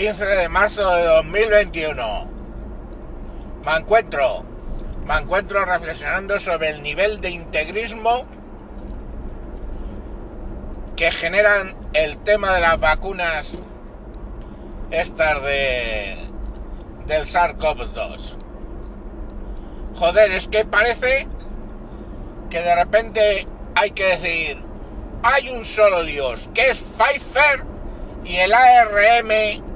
15 de marzo de 2021. Me encuentro, me encuentro reflexionando sobre el nivel de integrismo que generan el tema de las vacunas estas de del SARS-CoV-2. Joder, es que parece que de repente hay que decir, hay un solo Dios, que es Pfizer y el ARM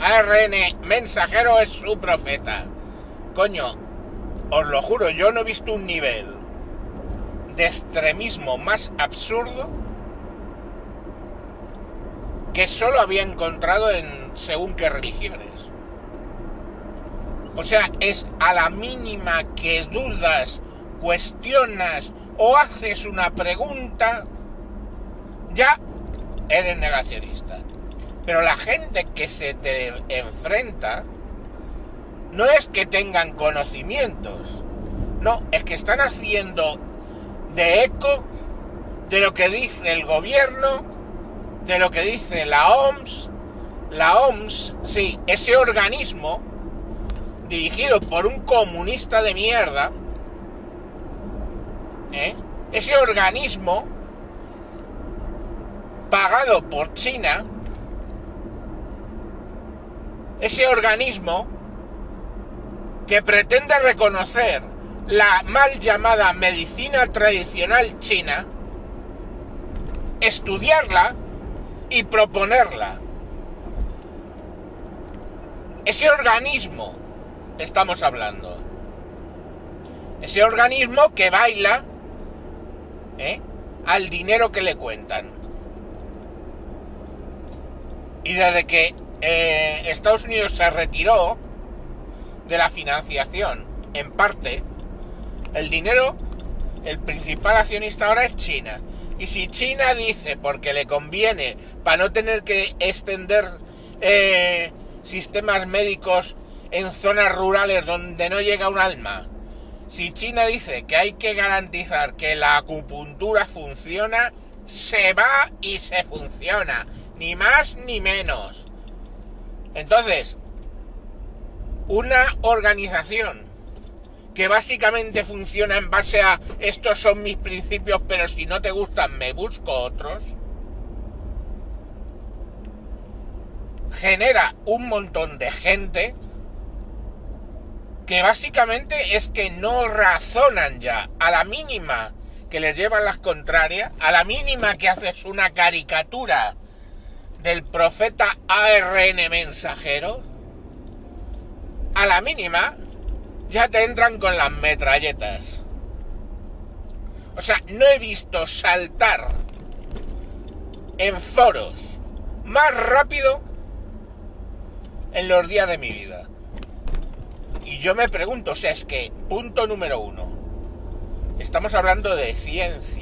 ARN mensajero es su profeta. Coño, os lo juro, yo no he visto un nivel de extremismo más absurdo que solo había encontrado en según qué religiones. O sea, es a la mínima que dudas, cuestionas o haces una pregunta, ya eres negacionista. Pero la gente que se te enfrenta no es que tengan conocimientos, no, es que están haciendo de eco de lo que dice el gobierno, de lo que dice la OMS, la OMS, sí, ese organismo dirigido por un comunista de mierda, ¿eh? ese organismo pagado por China, ese organismo que pretende reconocer la mal llamada medicina tradicional china, estudiarla y proponerla. Ese organismo estamos hablando. Ese organismo que baila ¿eh? al dinero que le cuentan. Y desde que eh, Estados Unidos se retiró de la financiación, en parte, el dinero, el principal accionista ahora es China. Y si China dice, porque le conviene, para no tener que extender eh, sistemas médicos en zonas rurales donde no llega un alma, si China dice que hay que garantizar que la acupuntura funciona, se va y se funciona, ni más ni menos. Entonces, una organización que básicamente funciona en base a estos son mis principios, pero si no te gustan me busco otros, genera un montón de gente que básicamente es que no razonan ya. A la mínima que les llevan las contrarias, a la mínima que haces una caricatura del profeta ARN mensajero, a la mínima ya te entran con las metralletas. O sea, no he visto saltar en foros más rápido en los días de mi vida. Y yo me pregunto, o sea, es que, punto número uno, estamos hablando de ciencia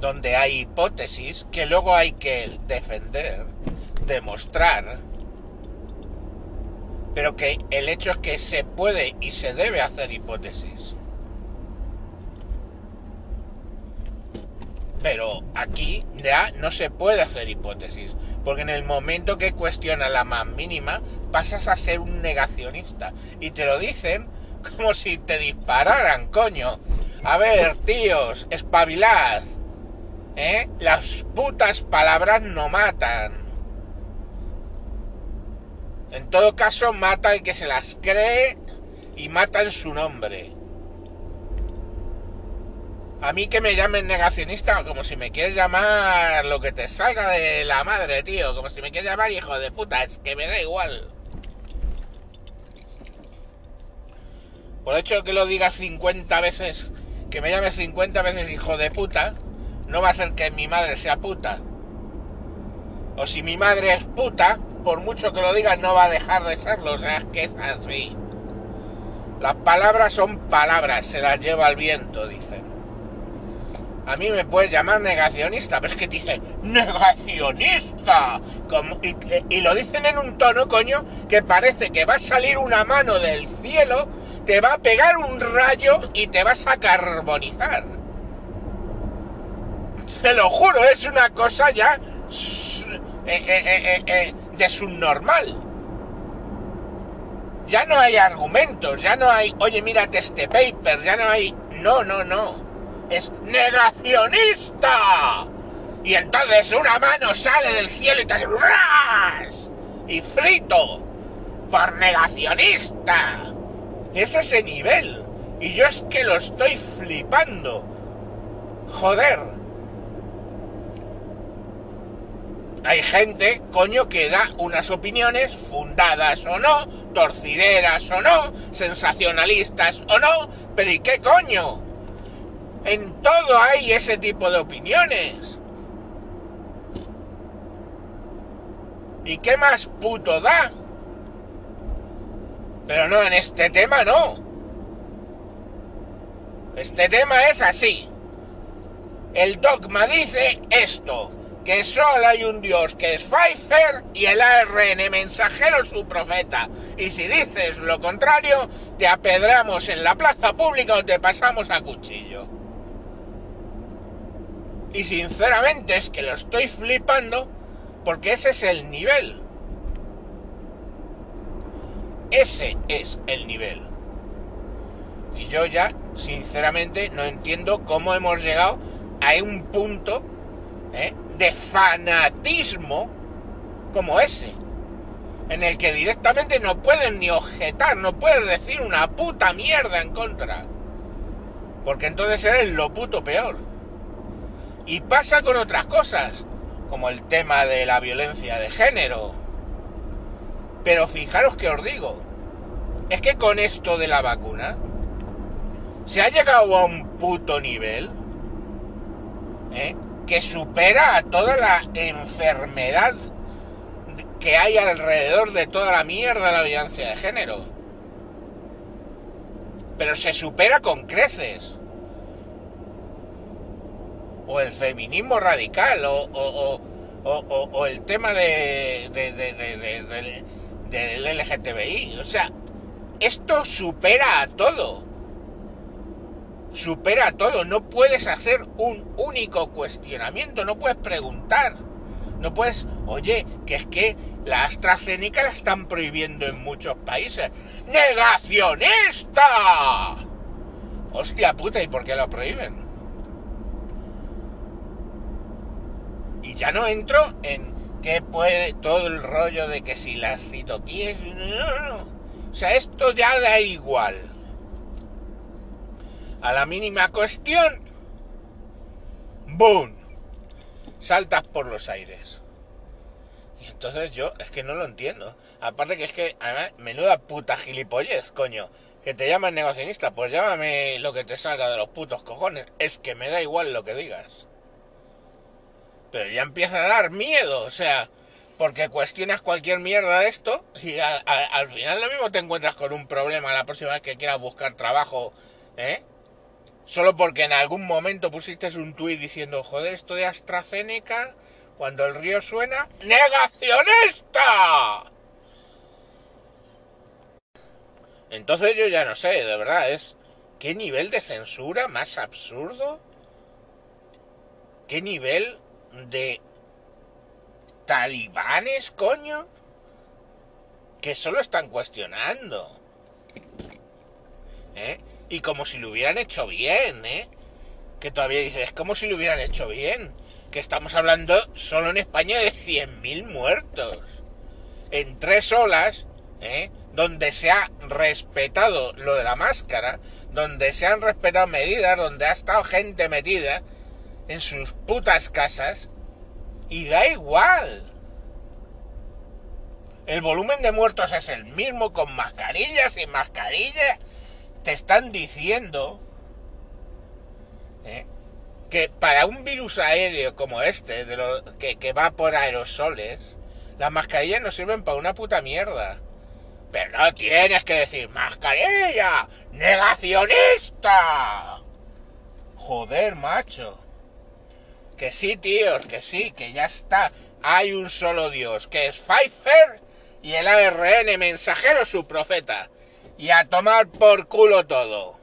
donde hay hipótesis que luego hay que defender, demostrar, pero que el hecho es que se puede y se debe hacer hipótesis. Pero aquí ya no se puede hacer hipótesis, porque en el momento que cuestiona la más mínima, pasas a ser un negacionista. Y te lo dicen como si te dispararan, coño. A ver, tíos, espabilad ¿Eh? Las putas palabras no matan. En todo caso, mata el que se las cree y mata en su nombre. A mí que me llamen negacionista, como si me quieres llamar lo que te salga de la madre, tío. Como si me quieres llamar hijo de puta, es que me da igual. Por hecho que lo digas 50 veces, que me llames 50 veces hijo de puta, no va a hacer que mi madre sea puta. O si mi madre es puta, por mucho que lo diga, no va a dejar de serlo. O sea, es que es así. Las palabras son palabras, se las lleva el viento, dicen. A mí me puedes llamar negacionista, pero es que dicen, negacionista. Como, y, lo dicen en un tono, coño, que parece que va a salir una mano del cielo, te va a pegar un rayo y te vas a carbonizar. Te lo juro, es una cosa ya eh, eh, eh, de subnormal. Ya no hay argumentos, ya no hay, oye, mírate este paper, ya no hay... No, no, no. Es negacionista. Y entonces una mano sale del cielo y te ¡ras! Y frito. Por negacionista. Es ese nivel. Y yo es que lo estoy flipando. Joder. Hay gente, coño, que da unas opiniones fundadas o no, torcideras o no, sensacionalistas o no, pero ¿y qué coño? En todo hay ese tipo de opiniones. ¿Y qué más puto da? Pero no, en este tema no. Este tema es así. El dogma dice esto que solo hay un Dios que es Pfeiffer y el ARN mensajero su profeta. Y si dices lo contrario, te apedramos en la plaza pública o te pasamos a cuchillo. Y sinceramente es que lo estoy flipando porque ese es el nivel. Ese es el nivel. Y yo ya, sinceramente, no entiendo cómo hemos llegado a un punto ¿eh? De fanatismo como ese, en el que directamente no pueden ni objetar, no puedes decir una puta mierda en contra, porque entonces eres lo puto peor. Y pasa con otras cosas, como el tema de la violencia de género. Pero fijaros que os digo, es que con esto de la vacuna se ha llegado a un puto nivel ¿eh? Que supera a toda la enfermedad que hay alrededor de toda la mierda de la violencia de género. Pero se supera con creces. O el feminismo radical, o, el tema de, del LGTBI. O sea, esto supera a todo supera todo. No puedes hacer un único cuestionamiento, no puedes preguntar. No puedes, oye, que es que la AstraZeneca la están prohibiendo en muchos países. ¡Negacionista! Hostia puta, ¿y por qué lo prohíben? Y ya no entro en qué puede todo el rollo de que si las citoquinas... No, no, no. O sea, esto ya da igual a la mínima cuestión, ¡boom! Saltas por los aires. Y entonces yo es que no lo entiendo. Aparte que es que, además, menuda puta gilipollez, coño. Que te llaman negacionista, pues llámame lo que te salga de los putos cojones. Es que me da igual lo que digas. Pero ya empieza a dar miedo, o sea, porque cuestionas cualquier mierda de esto y al final lo mismo te encuentras con un problema la próxima vez que quieras buscar trabajo, ¿eh? Solo porque en algún momento pusiste un tuit diciendo, joder, esto de AstraZeneca, cuando el río suena, ¡negacionista! Entonces yo ya no sé, de verdad, es... ¿Qué nivel de censura más absurdo? ¿Qué nivel de talibanes, coño? Que solo están cuestionando. ¿Eh? Y como si lo hubieran hecho bien, ¿eh? Que todavía dices, es como si lo hubieran hecho bien. Que estamos hablando solo en España de 100.000 muertos. En tres olas, ¿eh? Donde se ha respetado lo de la máscara, donde se han respetado medidas, donde ha estado gente metida en sus putas casas, y da igual. El volumen de muertos es el mismo con mascarillas, sin mascarillas te están diciendo ¿eh? que para un virus aéreo como este, de lo, que, que va por aerosoles, las mascarillas no sirven para una puta mierda. Pero no tienes que decir mascarilla, negacionista. Joder, macho. Que sí, tíos, que sí, que ya está. Hay un solo Dios, que es Pfeiffer y el ARN mensajero su profeta y a tomar por culo todo.